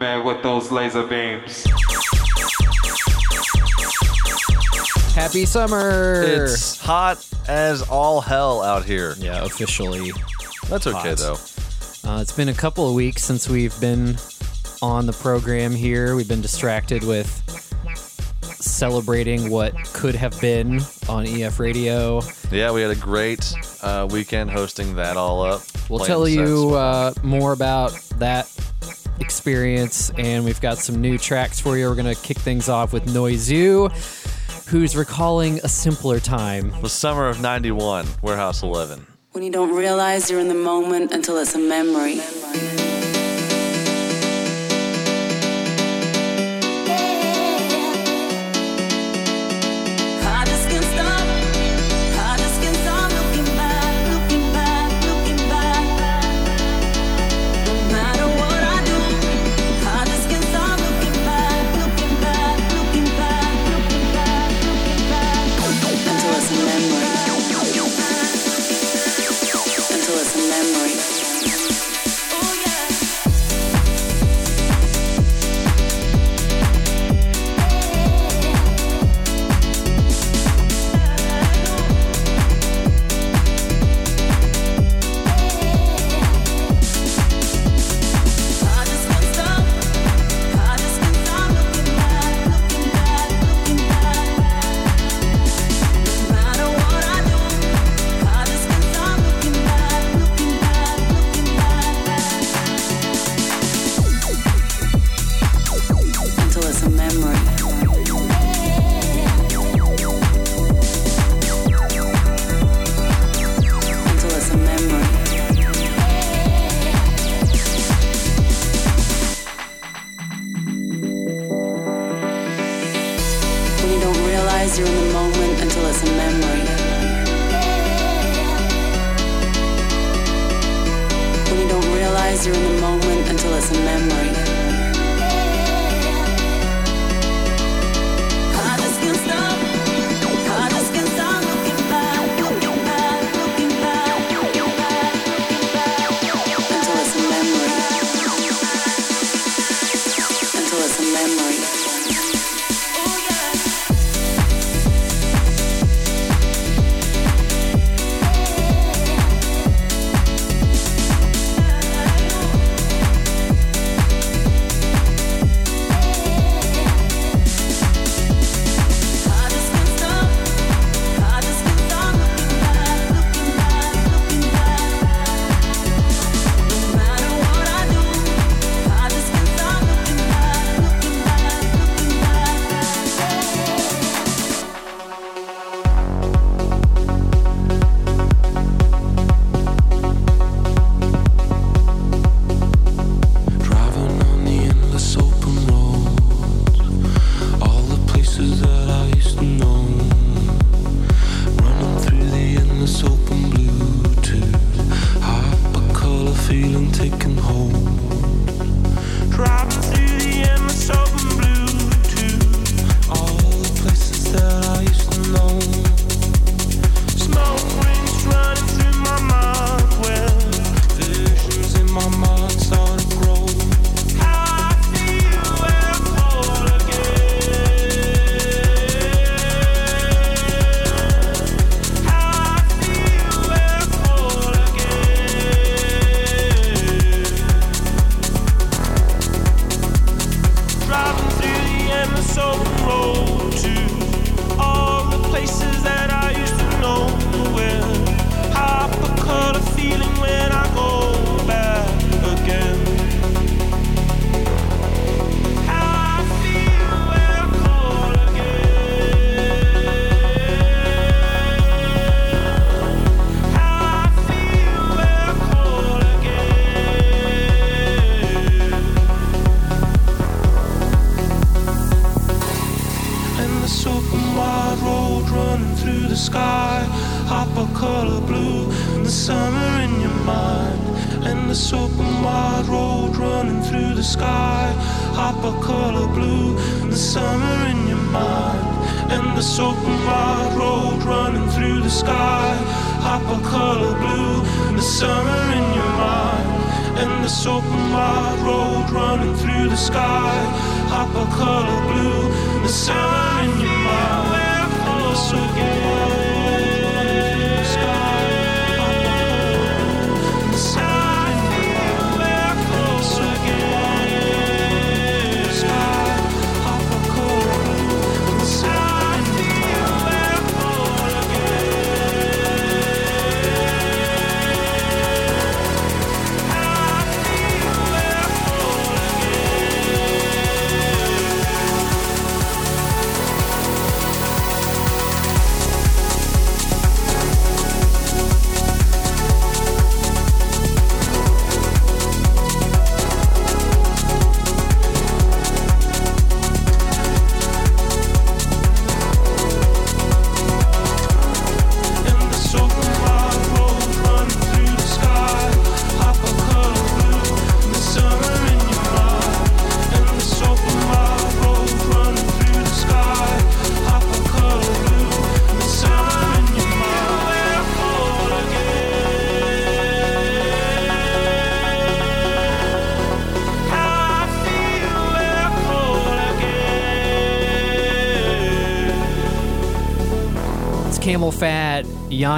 me with those laser beams. Happy summer! It's hot as all hell out here. yeah, officially. That's okay Hot. though. Uh, it's been a couple of weeks since we've been on the program here. We've been distracted with celebrating what could have been on EF Radio. Yeah, we had a great uh, weekend hosting that all up. We'll tell you uh, more about that experience, and we've got some new tracks for you. We're going to kick things off with Noizu, who's recalling a simpler time. the summer of '91, Warehouse 11. When you don't realize you're in the moment until it's a memory. I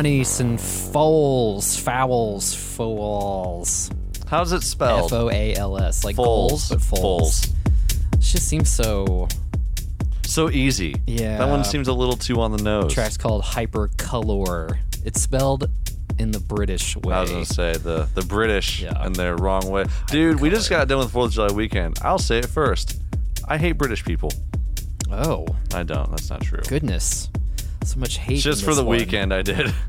Yanis, and Foals. Fowls. Foals. How's it spelled? F O A L S. Like Foals. goals, but foals. Foals. It just seems so. So easy. Yeah. That one seems a little too on the nose. Track's called Hypercolor. It's spelled in the British way. I was gonna say the the British Yeah. and their wrong way. Dude, we just got done with Fourth of July weekend. I'll say it first. I hate British people. Oh, I don't. That's not true. goodness. So much hate. Just for the one. weekend, I did.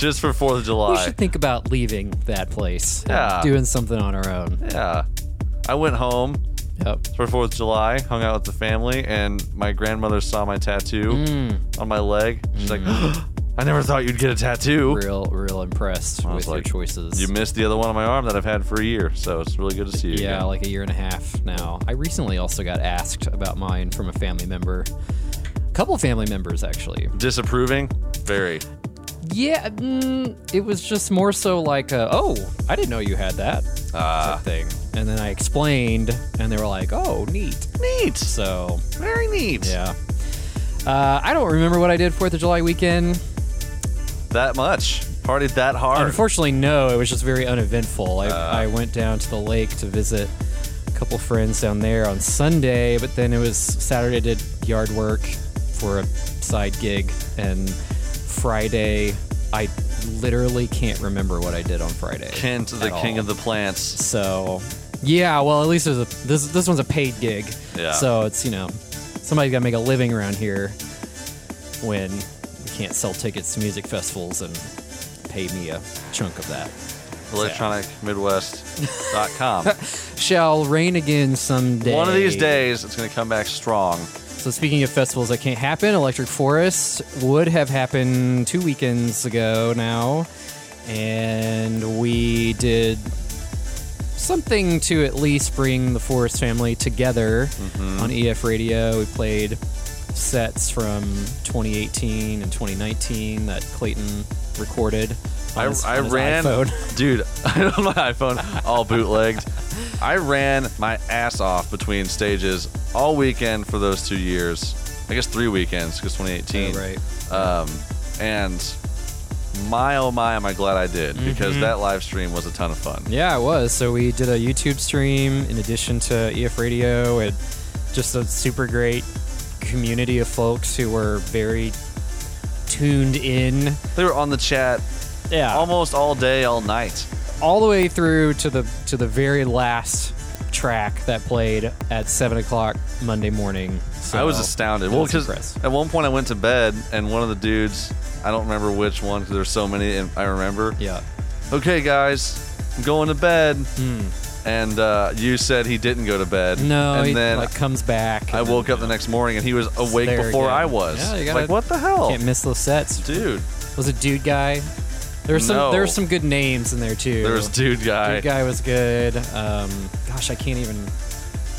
just for Fourth of July. We should think about leaving that place. Yeah. Doing something on our own. Yeah. I went home Yep. for Fourth of July, hung out with the family, and my grandmother saw my tattoo Mm. on my leg. She's like, "I never thought you'd get a tattoo." Real, real impressed I with was your choices. You missed the other one on my arm that I've had for a year, so it's really good to see you. Yeah, again. like a year and a half now. I recently also got asked about mine from a family member. A couple family members, actually. disapproving. Very. Yeah, mm, it was just more so like, uh, oh, I didn't know you had that Ah. type thing. And then I explained, and they were like, oh, neat. Neat. So, Very neat. yeah. Uh, I don't remember what I did 4th of July weekend. That much. Partied that hard. Unfortunately, no. It was just very uneventful. I, Uh. I went down to the lake to visit a couple friends down there on Sunday, but then it was Saturday. I did yard work for a side gig, and Friday I literally can't remember what I did on Friday. Kent, the king all. of the plants. So, yeah. Well, at least there's a this this one's a paid gig. Yeah. So it's you know somebody's got to make a living around here when we can't sell tickets to music festivals and pay me a chunk of that. ElectronicMidwest.com. Shall rain again someday. One of these days, it's going to come back strong. So speaking of festivals that can't happen, Electric Forest would have happened two weekends ago now, and we did something to at least bring the Forest family together Mm-hmm. on EF Radio. We played sets from 2018 and 2019 that Clayton recorded. I, his- I ran, iPhone. dude, my iPhone, all bootlegged. I ran my ass off between stages all weekend for those two years. I guess three weekends because 2018. Oh, right. Um, and my oh my, am I glad I did because that live stream was a ton of fun. Yeah, it was. So we did a YouTube stream in addition to EF Radio and just a super great community of folks who were very tuned in. They were on the chat Yeah. almost all day, all night. all the way through to the to the very last track that played at seven o'clock Monday morning. So I was astounded. Well, because at one point I went to bed and one of the dudes, I don't remember which one because there's so many and I remember. yeah. Okay, guys, I'm going to bed. And uh, you said he didn't go to bed. Hmm. No, and he then like comes back. I woke then, up the you know, next morning and he was awake before again. I was. Yeah, you gotta- like what the hell, Can't miss those sets. dude? Was a dude guy. There's some No. there's some good names in there too. There was Dude Guy. Dude guy was good. Um, gosh, I can't even.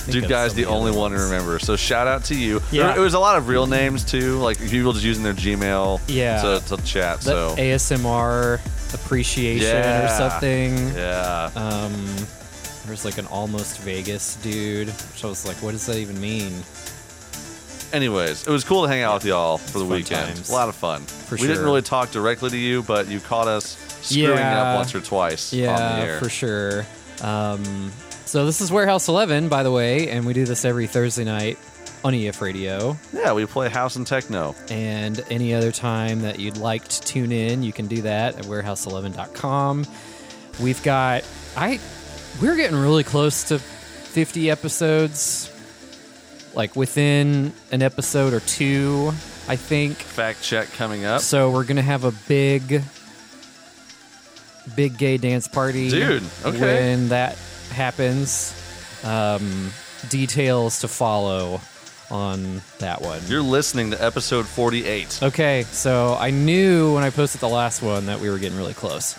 Dude Guy's the only other one to remember. So shout out to you. Yeah. There, it was a lot of real names too, like people just using their Gmail Yeah. to, to chat. The so ASMR appreciation or something. yeah, Um, there's like an almost Vegas dude, which I was like, what does that even mean? Anyways, it was cool to hang out with y'all for the Fun weekend. times. A lot of fun. For we didn't sure. really talk directly to you, but you caught us screwing Yeah. up once or twice on the Yeah, air. for sure. Um, so this is Warehouse 11, by the way, and we do this every Thursday night on EF Radio. Yeah, we play house and techno. And any other time that you'd like to tune in, you can do that at warehouse11.com. We've got I we're getting really close to 50 episodes. Like within an episode or two, I think. Fact check coming up. So we're gonna have a big, big gay dance party, Dude, okay. When that happens, um, details to follow on that one. You're listening to episode 48. Okay, so I knew when I posted the last one that we were getting really close.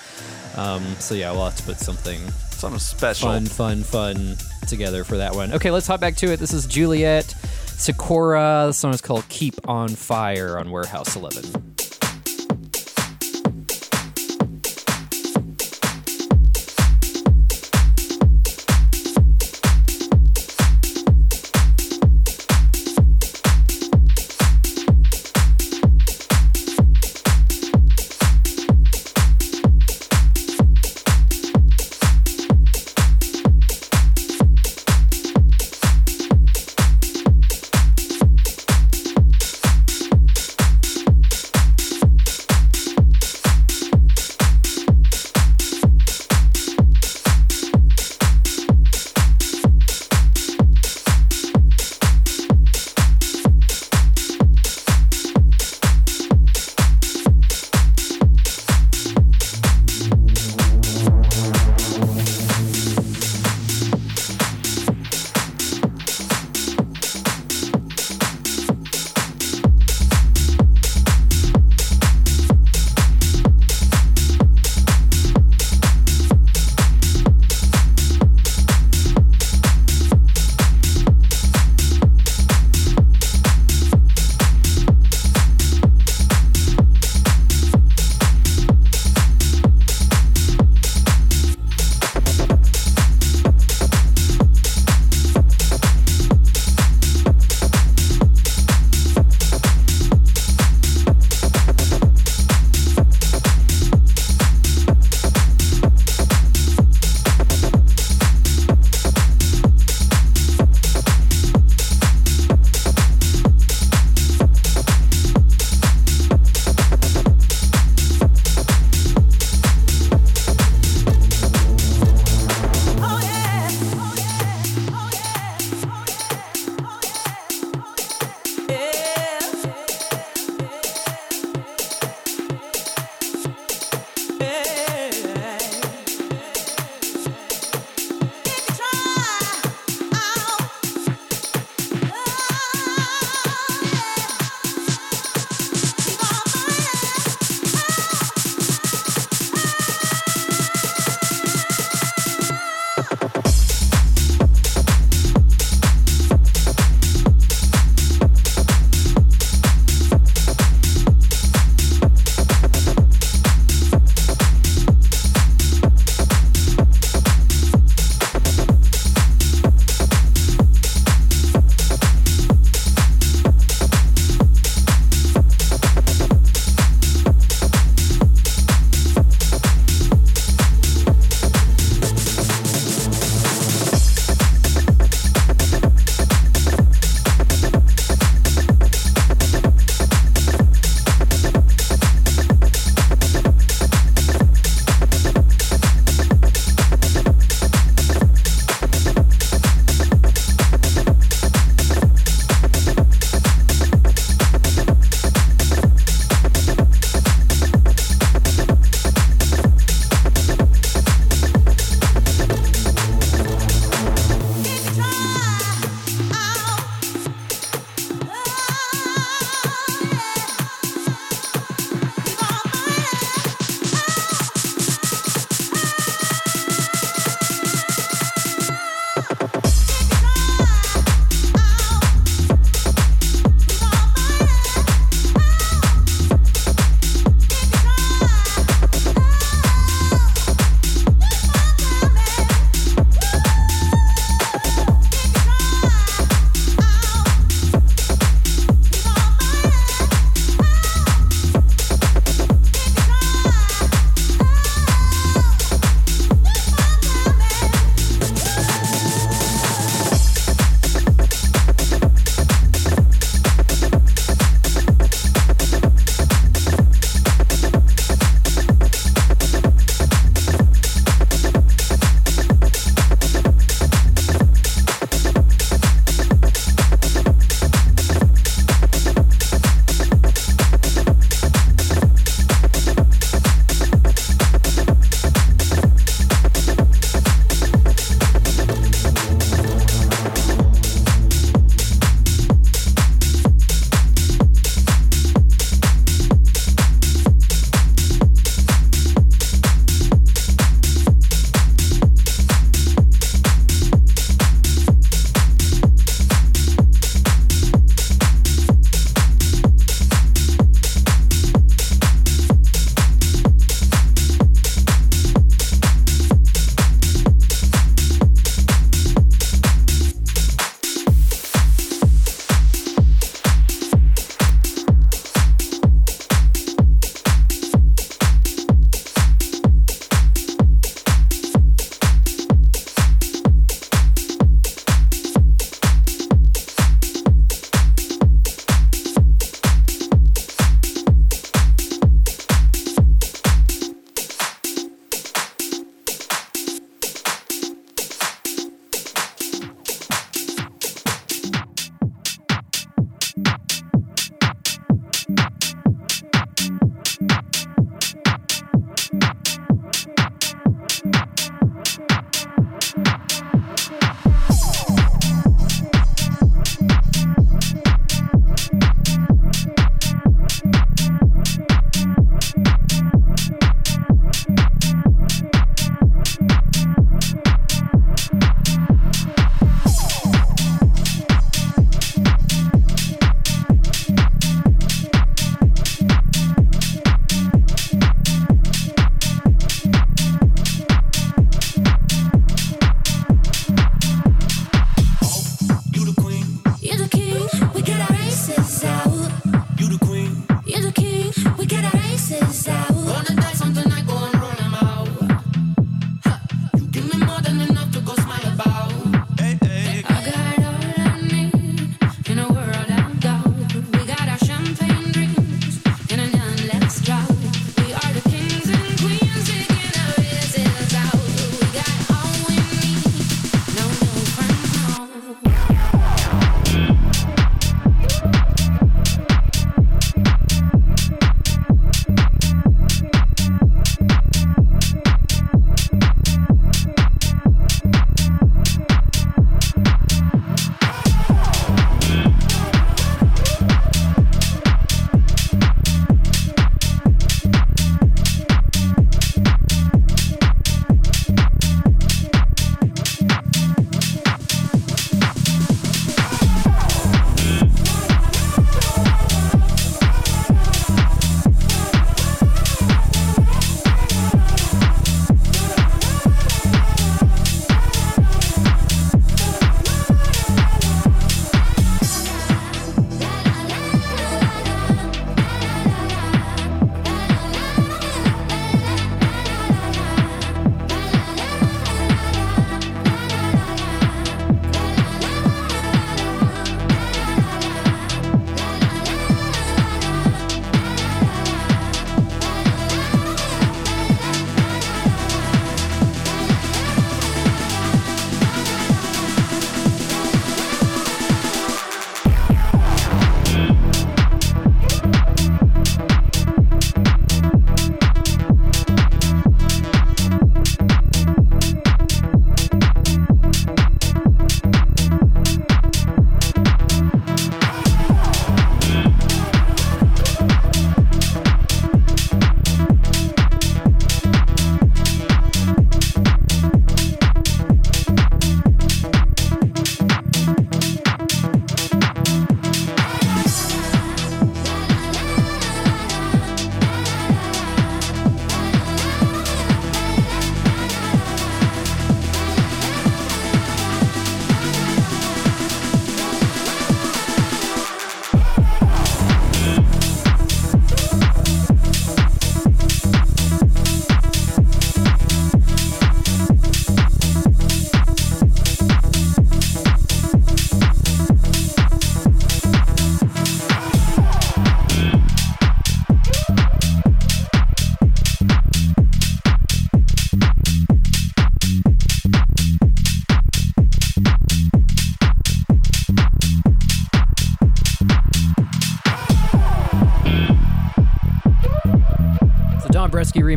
Um, so yeah, we'll have to put something Something special. fun, fun, fun together for that one. Okay, let's hop back to it. This is Juliet Sikora. The song is called "Keep on Fire" on Warehouse 11.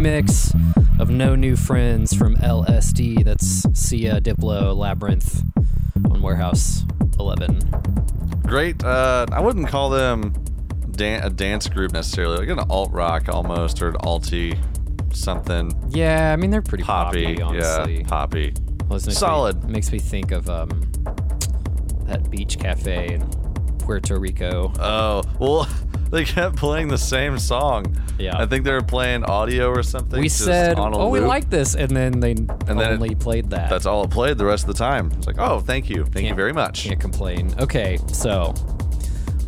Remix of No New Friends from LSD. That's Sia, Diplo, Labrinth on Warehouse 11. Great. Uh, I wouldn't call them dan- a dance group necessarily, like an alt rock almost, or an alty something Yeah, I mean, they're pretty poppy. poppy, honestly. yeah, poppy. Well, Solid. Me, makes me think of um, that beach cafe in Puerto Rico. Oh well, they kept playing the same song. Yeah. I think they were playing audio or something. we said, on a "Oh, we like this," and then they then it- only played that. That's all it played the rest of the time. It's like, oh, thank you, thank you Can't- very much. Can't complain. Okay, so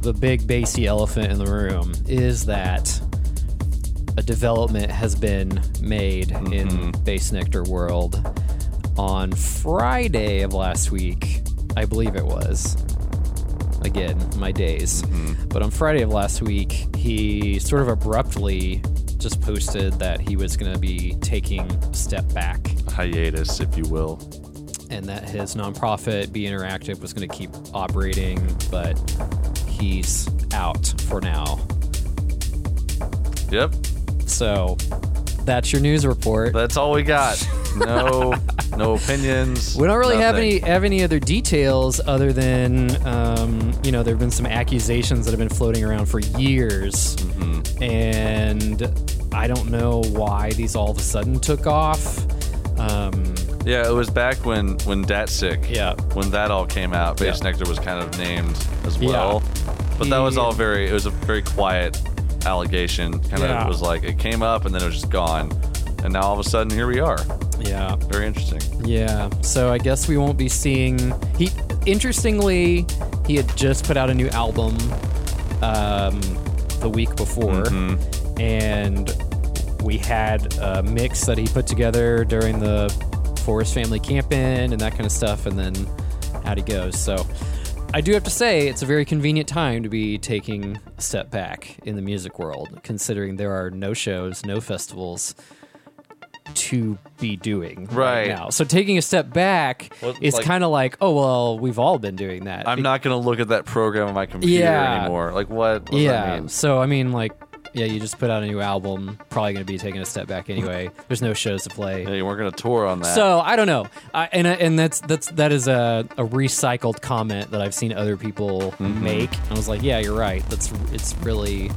the big bassy elephant in the room is that a development has been made in Mm-hmm. Bassnectar World on Friday of last week. I believe it was. Again, my days. Mm-hmm. But on Friday of last week, he sort of abruptly just posted that he was going to be taking a step back Hiatus, if you will. and that his nonprofit Be Interactive was going to keep operating, but he's out for now. Yep, So that's your news report. that's all we got. No, no opinions. we don't really have any have any other details other than um, you know there have been some accusations that have been floating around for years, Mm-hmm. and I don't know why these all of a sudden took off. Um, Yeah, it was back when when Datsik. Yeah. When that all came out, Base Yeah. Nectar was kind of named as well. Yeah. well. But that was all very. It was a very quiet allegation. Kind of Yeah. was like it came up and then it was just gone, and now all of a sudden here we are. yeah, Very interesting. Yeah, so I guess we won't be seeing. He, interestingly, he had just put out a new album um, the week before, and we had a mix that he put together during the Forest Family Camp In and that kind of stuff, and then out he goes. So I do have to say, it's a very convenient time to be taking a step back in the music world, considering there are no shows, no festivals to be doing Right. now. So taking a step back Well, is like- kind of like, oh well, we've all been doing that. I'm not gonna look at that program on my computer Yeah. anymore. Like what? what yeah. So I mean, like, yeah, you just put out a new album, probably going to be taking a step back anyway. There's no shows to play. Yeah, you weren't gonna tour on that. So I don't know, I, and and that's that's that is a, a recycled comment that I've seen other people Mm-hmm. make. I was like, yeah, you're right. That's it's really.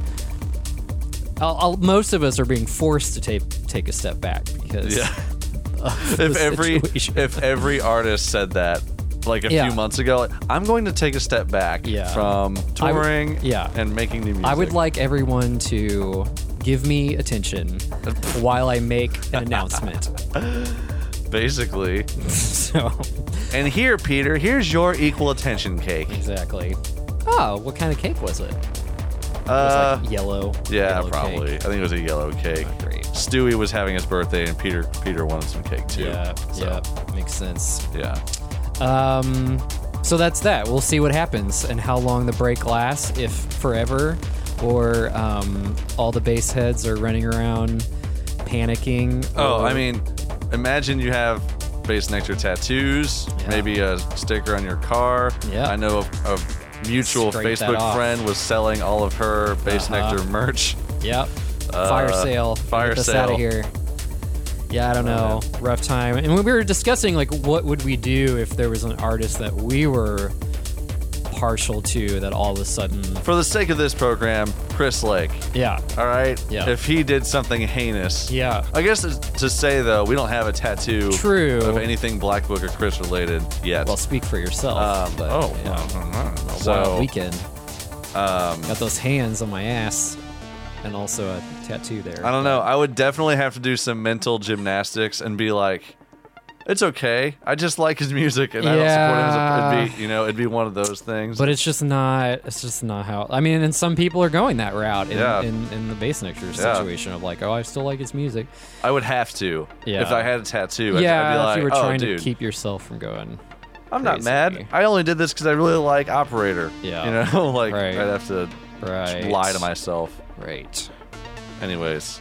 I'll, I'll, most of us are being forced to take take a step back because yeah. if every if every artist said that like a Yeah. few months ago, like, I'm going to take a step back Yeah. from I would- touring yeah. and making new music. I would like everyone to give me attention while I make an announcement. basically. so And here, Peter, here's your equal attention cake. exactly. Oh, what kind of cake was it? It Uh, was like yellow. yeah, yellow probably. cake. I think it was a yellow cake. Great. Stewie was having his birthday, and Peter Peter wanted some cake too. Yeah, So, yeah, makes sense. yeah. Um, so that's that. We'll see what happens and how long the break lasts, if forever, or um, all the base heads are running around panicking. Oh, or- I mean, imagine you have Bassnectar tattoos, Yeah. maybe a sticker on your car. Yeah. I know a, a mutual Scrape Facebook friend was selling all of her Base Uh-huh. Nectar merch. Yep. fire Uh, sale. fire Get sale. out of here. Yeah, I don't know. Rough time. And when we were discussing like what would we do if there was an artist that we were partial to that all of a sudden For the sake of this program, Chris Lake. Yeah. All right. Yeah. If he did something heinous. Yeah. I guess to- say though, we don't have a tattoo. True. Of anything Black Book or Chris related yet. Well, speak for yourself. Um, but, oh, yeah. well, so wild weekend. um, Got those hands on my ass, and also a tattoo there. I don't know. I would definitely have to do some mental gymnastics and be like, it's okay. I just like his music and I don't support him. As a, it'd be, you know, it'd be one of those things. But it's just not. It's just not how. I mean, and some people are going that route in, Yeah. in, in the Bassnectar Yeah. situation of like, oh, I still like his music. I would have to. Yeah. If I had a tattoo, I'd, yeah, I'd be like, if you were oh, trying dude, to keep yourself from going. I'm not crazy. mad. I only did this because I really like Operator. Yeah. You know, like Right. I'd have to Right. lie to myself. Right. Anyways,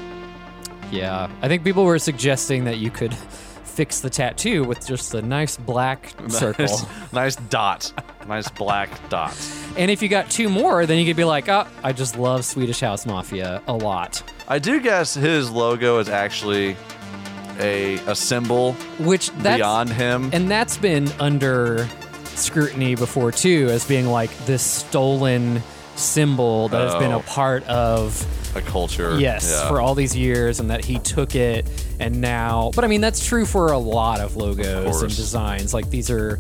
Yeah, I think people were suggesting that you could fix the tattoo with just a nice black circle. nice, nice dot, nice black dot. and if you got two more, then you could be like, oh, I just love Swedish House Mafia a lot. I do guess his logo is actually a a symbol Which that's beyond him. and that's been under scrutiny before too, as being like this stolen symbol that has been a Oh. part of a culture. yes Yeah. for all these years, and that he took it and now. But I mean, that's true for a lot of logos and designs. Like these are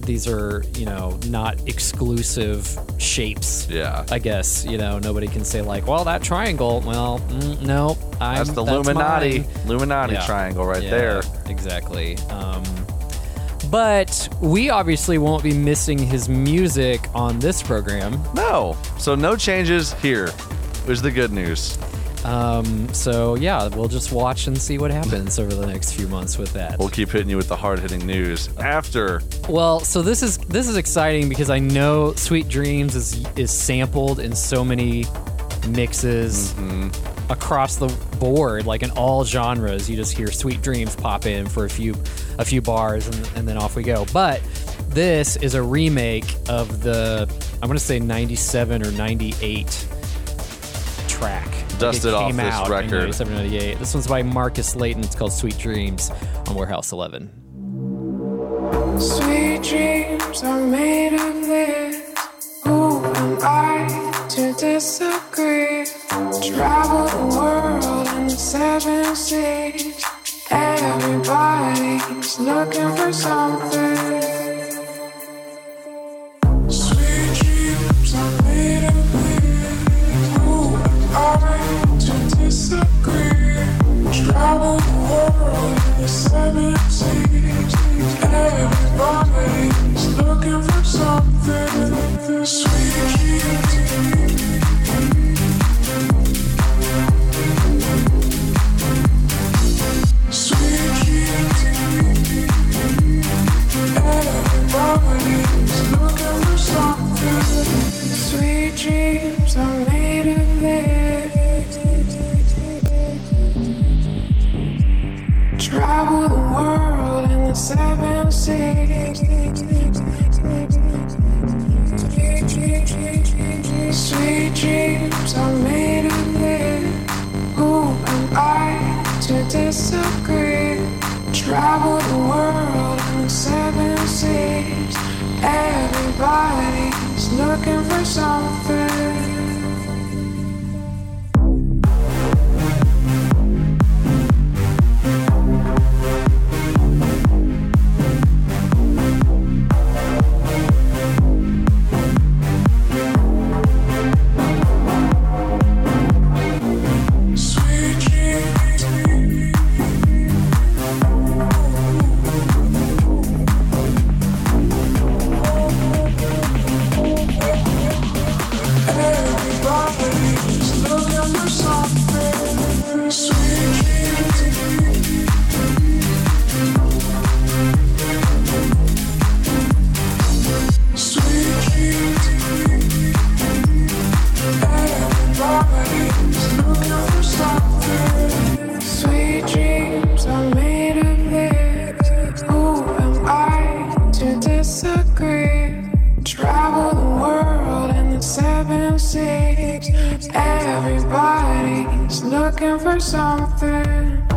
these are you know not exclusive shapes. Yeah. I guess you know nobody can say like, well, that triangle. Well, mm, no, I'm, That's the Illuminati mine. Illuminati Yeah. triangle right Yeah, there. Exactly. Um, but we obviously won't be missing his music on this program. No. So no changes here. Is the good news. Um, so yeah, we'll just watch and see what happens over the next few months with that. We'll keep hitting you with the hard hitting news after. Well, so this is this is exciting because I know Sweet Dreams is is sampled in so many mixes across the board, like in all genres. You just hear Sweet Dreams pop in for a few a few bars and, and then off we go. But this is a remake of the I'm gonna say 97 or 98 track. Like, Dusted off came this out in record. 97, 98. This one's by Marcus Layton. It's called Sweet Dreams on Warehouse 11. Sweet dreams are made of this. Who am I to disagree? Travel the world in the seven seas. Everybody's looking for something. Travel the world in the seven seas. Everybody's looking looking for something.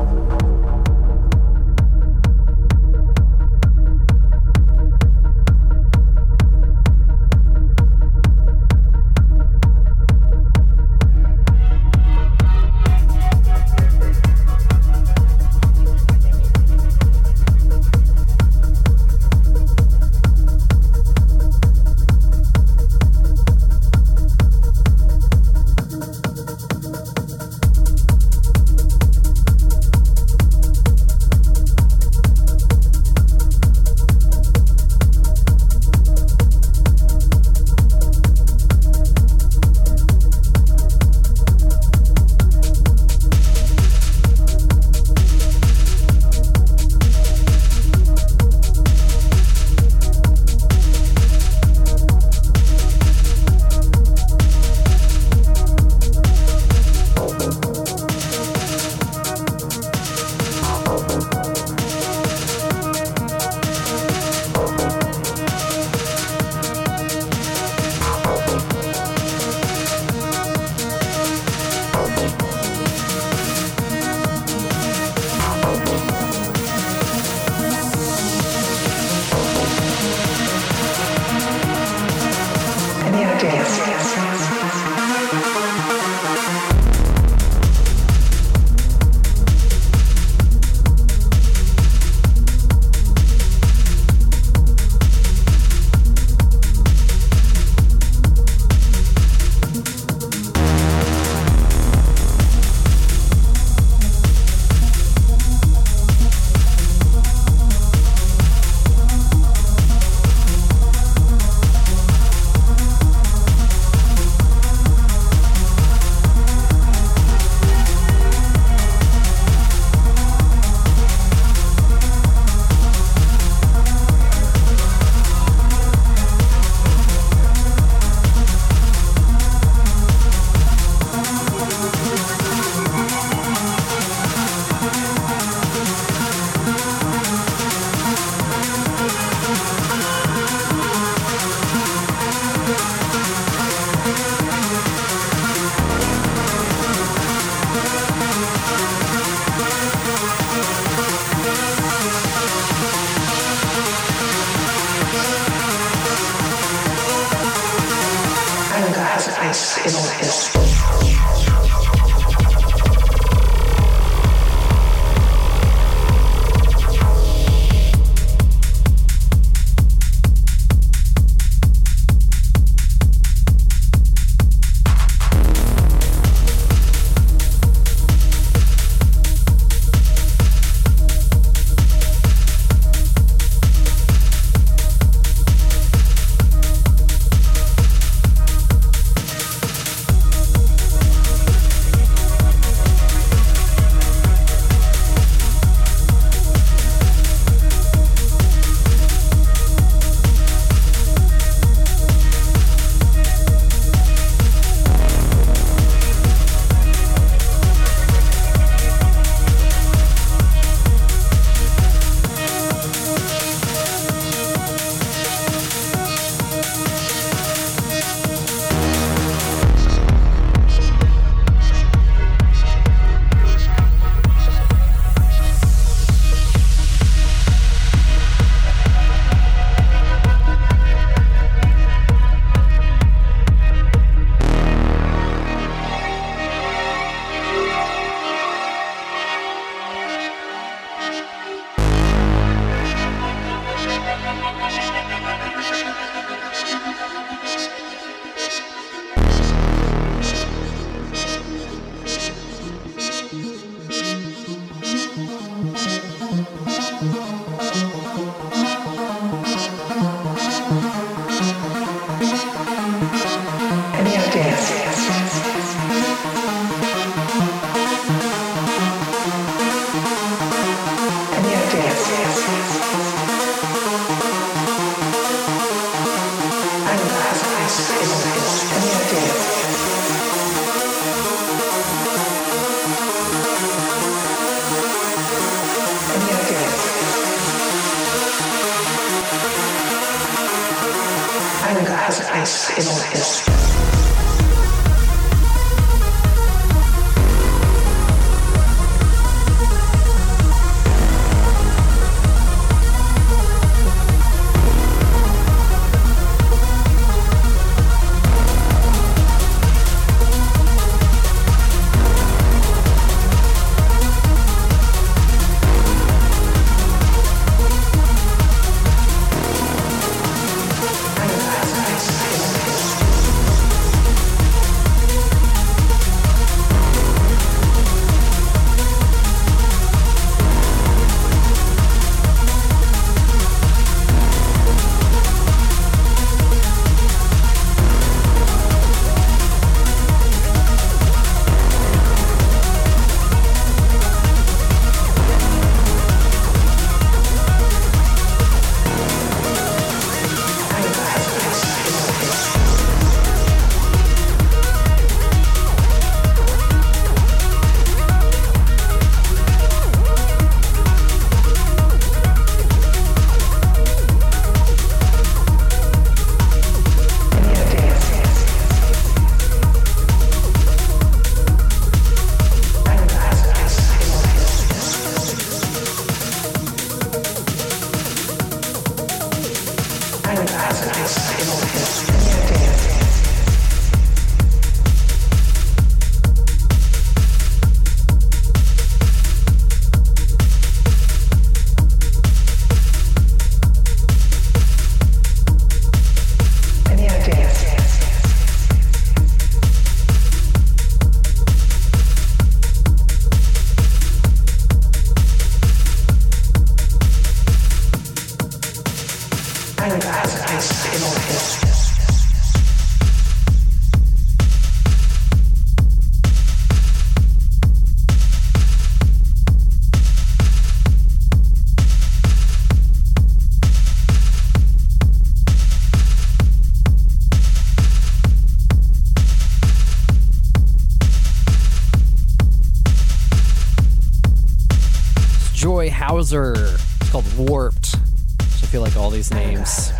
Hauser. It's called Warped. So I feel like all these names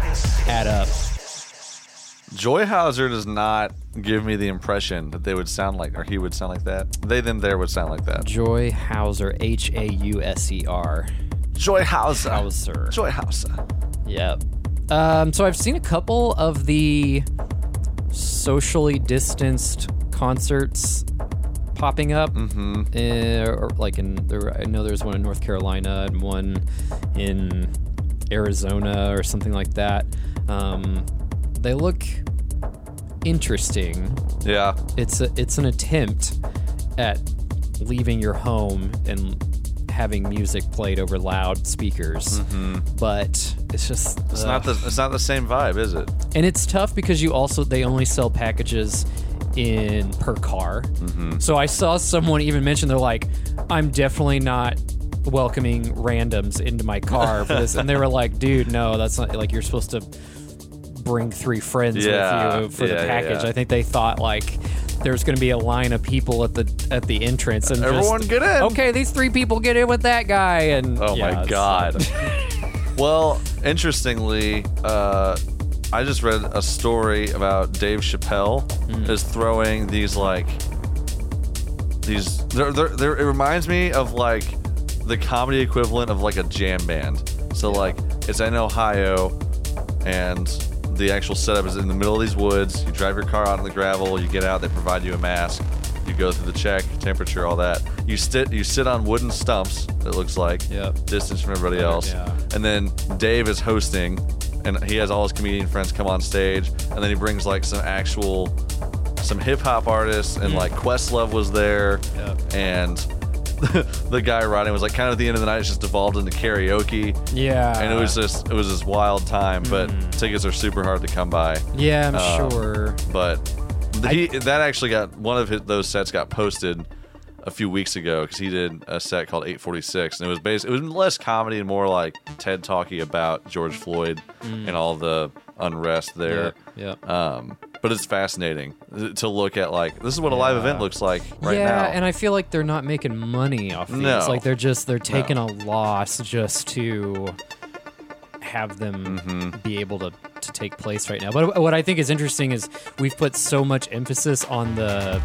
add up. Joy Hauser does not give me the impression that they would sound like, or he would sound like that. They, them, there would sound like that. Joy Hauser, H A U S E R. Joy Hauser. Hauser. Joy Hauser. Yep. Um, so I've seen a couple of the socially distanced concerts popping up. Mm-hmm. or like in there, I know there's one in North Carolina and one in Arizona or something like that. Um, they look interesting. Yeah. It's a, it's an attempt at leaving your home and having music played over loudspeakers, but it's just Mm-hmm. It's ugh. not the it's not the same vibe, is it? and it's tough because you also they only sell packages in per car. Mm-hmm. So I saw someone even mention they're like, I'm definitely not welcoming randoms into my car for this, and they were like, dude, no, that's not like you're supposed to bring three friends Yeah, with you for yeah, the package. yeah. I think they thought like. There's going to be a line of people at the at the entrance, and Everyone just, get in. Okay, these three people get in with that guy, and Oh my god. well, interestingly, uh, I just read a story about Dave Chappelle Mm. is throwing these like these. They're, they're, they're, it reminds me of like the comedy equivalent of like a jam band. So like it's in Ohio, and the actual setup is in the middle of these woods. You drive your car out on the gravel. You get out. They provide you a mask. You go through the check, temperature, all that. You sit. You sit on wooden stumps. It looks like Yep. distance from everybody else. Yeah. And then Dave is hosting, and he has all his comedian friends come on stage, and then he brings like some actual, some hip hop artists, and like Questlove was there, Yep. and the guy writing was like kind of at the end of the night, it's just evolved into karaoke, yeah, and it was just it was this wild time. But tickets are super hard to come by. yeah, I'm uh, sure. But he that actually got one of his, those sets got posted a few weeks ago because he did a set called 846 and it was based it was less comedy and more like ted talking about george floyd and all the unrest there Yeah, um but it's fascinating to look at like this is what a live event looks like right now. yeah, now and I feel like they're not making money off these. No. Like they're just they're taking a loss just to have them Mm-hmm. be able to to take place right now. But what I think is interesting is we've put so much emphasis on the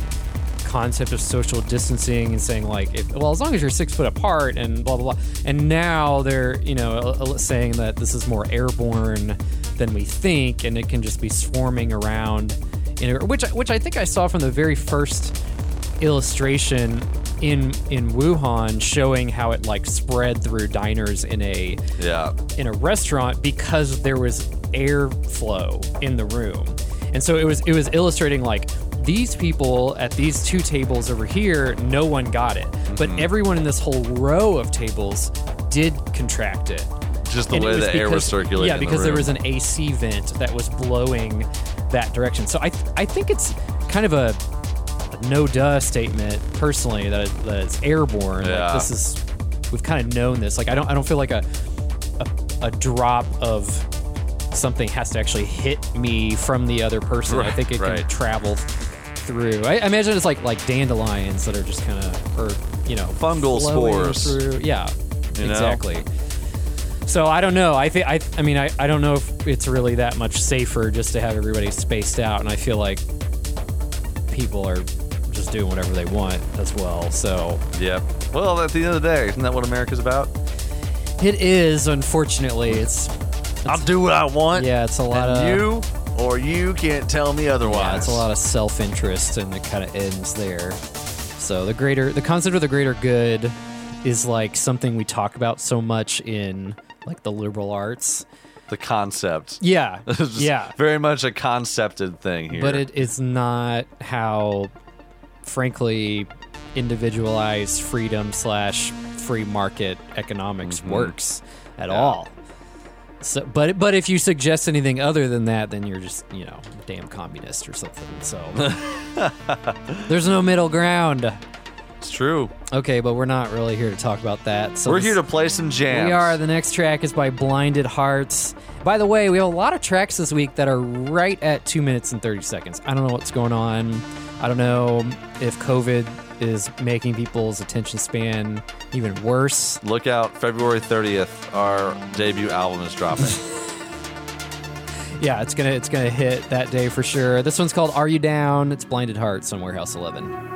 concept of social distancing and saying like if, well as long as you're six foot apart and blah blah blah and now they're you know saying that this is more airborne than we think and it can just be swarming around in which I- which I think I saw from the very first illustration in in Wuhan showing how it like spread through diners in a yeah in a restaurant because there was airflow in the room. And so it was it was illustrating like these people at these two tables over here, no one got it. But mm-hmm. everyone in this whole row of tables did contract it. just the And way the air was circulating Yeah, in the because there was an AC vent that was blowing that direction. So I th- I think it's kind of a, no duh statement personally that, it, that it's airborne. Yeah. Like this is we've kind of known this. Like I don't I don't feel like a a, a drop of something has to actually hit me from the other person. Right, I think it can travel through. I, I imagine it's like like dandelions that are just kind of or you know Fungal spores. Through. Yeah, You know? exactly. So I don't know. I think I. I mean, I, I don't know if it's really that much safer just to have everybody spaced out, and I feel like people are just doing whatever they want as well. So yep well at the end of the day isn't that what america's about it is, unfortunately, it's i'll do what i want yeah, it's a lot of you or you can't tell me otherwise Yeah, it's a lot of self-interest, and it kind of ends there. So the greater, the concept of the greater good, is like something we talk about so much in like the liberal arts. the concept Yeah, yeah, very much a concepted thing here. but it is not how, frankly, individualized freedom slash free market economics Mm-hmm. works at all. So, but but if you suggest anything other than that, then you're just you know damn communist or something. So there's no middle ground. it's true. Okay, but we're not really here to talk about that. So We're this- here to play some jams. We are. The next track is by Blinded Hearts. By the way, we have a lot of tracks this week that are right at two minutes and 30 seconds. I don't know what's going on. I don't know if COVID is making people's attention span even worse. Look out, February 30th, our debut album is dropping. Yeah, it's gonna it's gonna hit that day for sure. This one's called "Are You Down?" It's Blinded Hearts on Warehouse 11.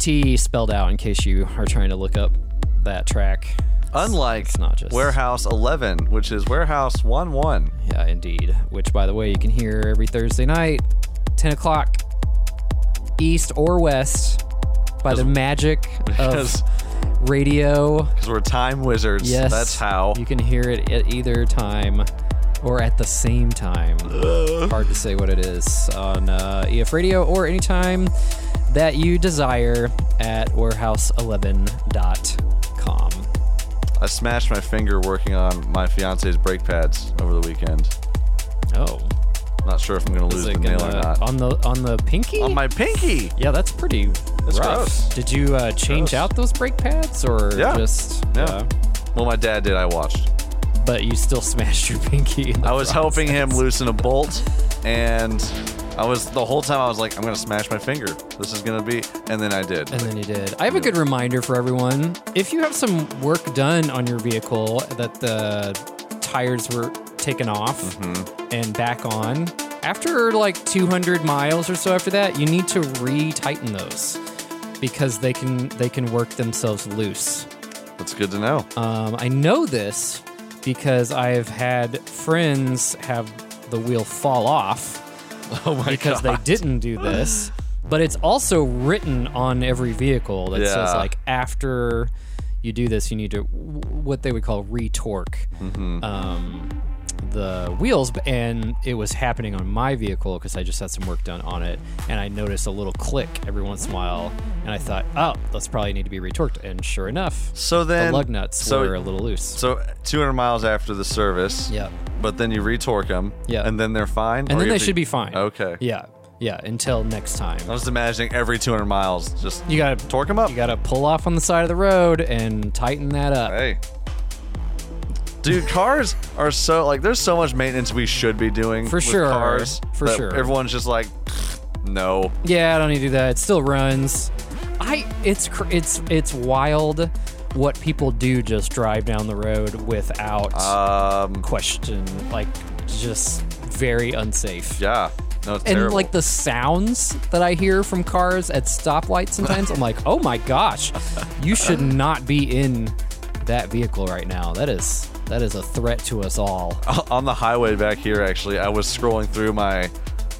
T spelled out in case you are trying to look up that track. Unlike It's not just Warehouse 11, which is Warehouse 1 1. Yeah, indeed. Which, by the way, you can hear every Thursday night, 10 o'clock, east or west, by the magic Because of radio. because we're time wizards. Yes, That's how. you can hear it at either time or at the same time. Hard to say what it is on uh, EF Radio or anytime that you desire at warehouse11.com. I smashed my finger working on my fiance's brake pads over the weekend. Oh, Not sure if I'm going to is lose the nail or gonna- not. on the on the pinky? On my pinky! Yeah, that's pretty That's rough. gross. Did you uh, change Gross. out those brake pads or Yeah. just Yeah. Well, my dad did. I watched. But you still smashed your pinky. I was helping him loosen a bolt, and I was the whole time I was like, I'm gonna smash my finger. This is gonna be, and then I did. And then you did. I have a good reminder for everyone. If you have some work done on your vehicle that the tires were taken off Mm-hmm. and back on, after like 200 miles or so after that, you need to re-tighten those because they can they can work themselves loose. That's good to know. Um, I know this because I've had friends have the wheel fall off Oh my because god! they didn't do this. But it's also written on every vehicle that says like after you do this, you need to what they would call retorque Mm-hmm. um, the wheels. And it was happening on my vehicle because I just had some work done on it, and I noticed a little click every once in a while, and I thought, oh, that's probably need to be retorqued. And sure enough, So then the lug nuts so, were a little loose. So uh, 200 miles after the service. Yeah. But then you retorque them. Yeah. And then they're fine. and then they to- should be fine. Okay. Yeah, yeah. Until next time. I was imagining every 200 miles just You gotta torque them up. You gotta pull off on the side of the road and tighten that up. Hey. Dude, cars are so like there's so much maintenance we should be doing For with sure. cars. For sure. Everyone's just like no. Yeah, I don't need to do that. It still runs. I it's cr- it's it's wild what people do just drive down the road without Um question. Like just very unsafe. yeah. No, it's And terrible. like the sounds that I hear from cars at stoplights sometimes, I'm like, oh my gosh, you should not be in that vehicle right now. That is that is a threat to us all. on the highway back here actually, I was scrolling through my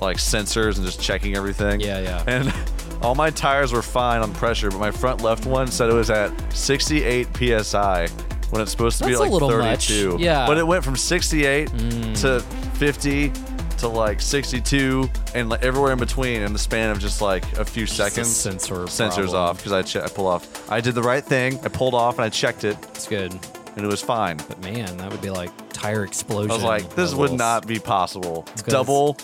like sensors and just checking everything. Yeah, yeah. And all my tires were fine on pressure, but my front left one said it was at 68 psi when it's supposed to be That's a like little much. 32. Yeah. Mm. But it went from 68 to 50 to like 62 and like everywhere in between in the span of just like a few Just a seconds. sensor Sensors problem. off because I, che- I pull off. I did the right thing. I pulled off and I checked it It's good. And it was fine. But man, that would be like tire explosion. I was like, this would not be possible. Double,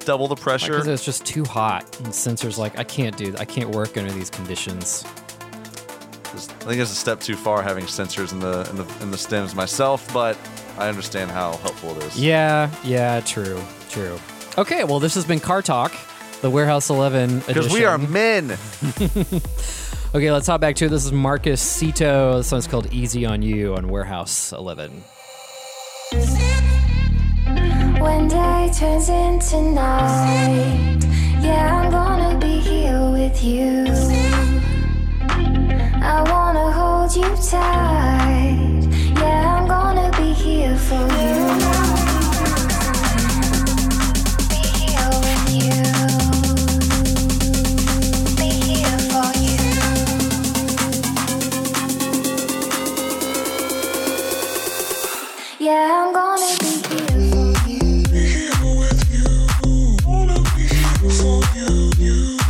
double the Because pressure. it's just too hot. And sensors like, I can't do. I can't work under these conditions. I think it's a step too far having sensors in the in the in the stems myself, but I understand how helpful it is. Yeah, yeah, true, true. Okay, well, this has been Car Talk, the Warehouse 11 edition. Because we are men. Okay, let's hop back to it. This is Marcus Cito. This one's called Easy on You on Warehouse 11. When day turns into night, yeah, I'm gonna be here with you. I wanna hold you tight, yeah, I'm gonna be here for you. Yeah, I'm gonna be here for you. Yeah, I'm gonna be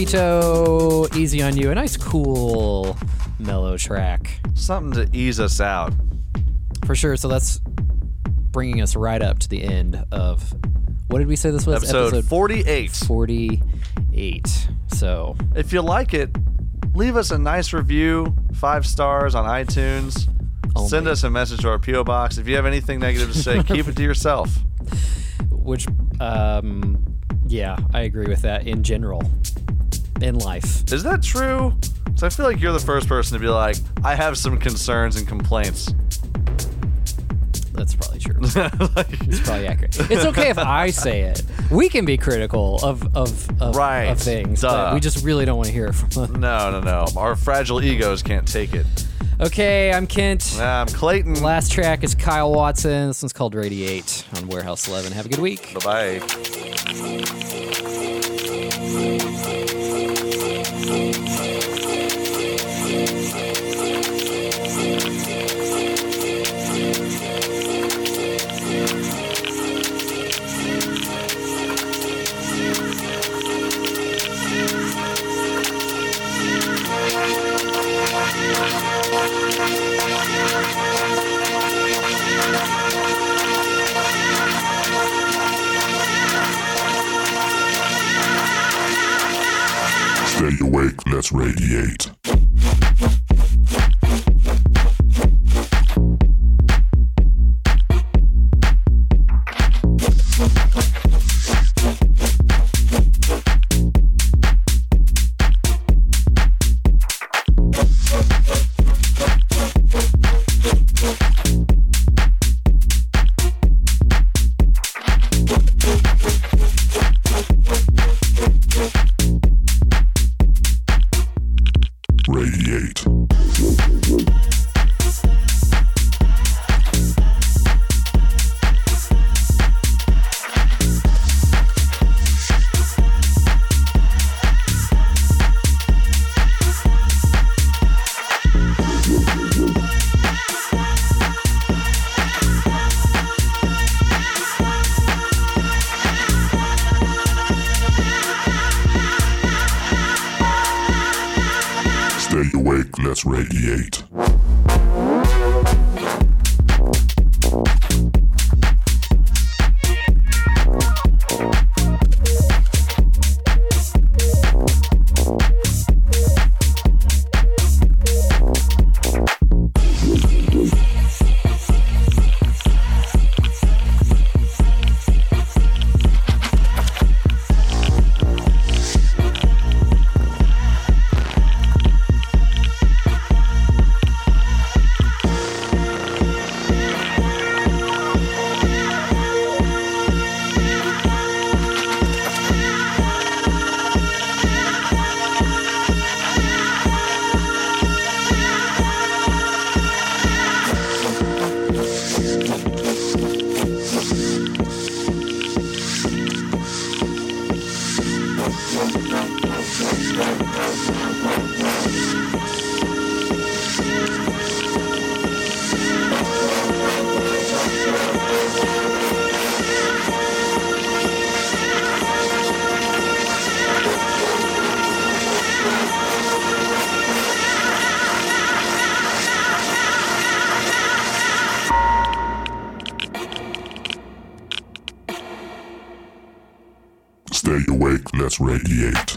It's Marcus Cito, Easy on You. A nice, cool, mellow track. Something to ease us out. For sure. So that's bringing us right up to the end of what did we say this was? Episode 48. 48. So If you like it, leave us a nice review, five stars on iTunes. Only. Send us a message to our PO box. If you have anything negative to say, keep it to yourself. which um yeah, I agree with that in general. In life. Is that true? So I feel like you're the first person to be like, I have some concerns and complaints. That's probably true. it's probably accurate. It's okay if I say it. We can be critical of of of, Right. of things, Duh. but we just really don't want to hear it from them. No, no, no. Our fragile egos can't take it. Okay, I'm Kent. I'm Clayton. Last track is Kyle Watson. This one's called Radiate on Warehouse 11. Have a good week. Bye bye. Let's radiate. Radiate.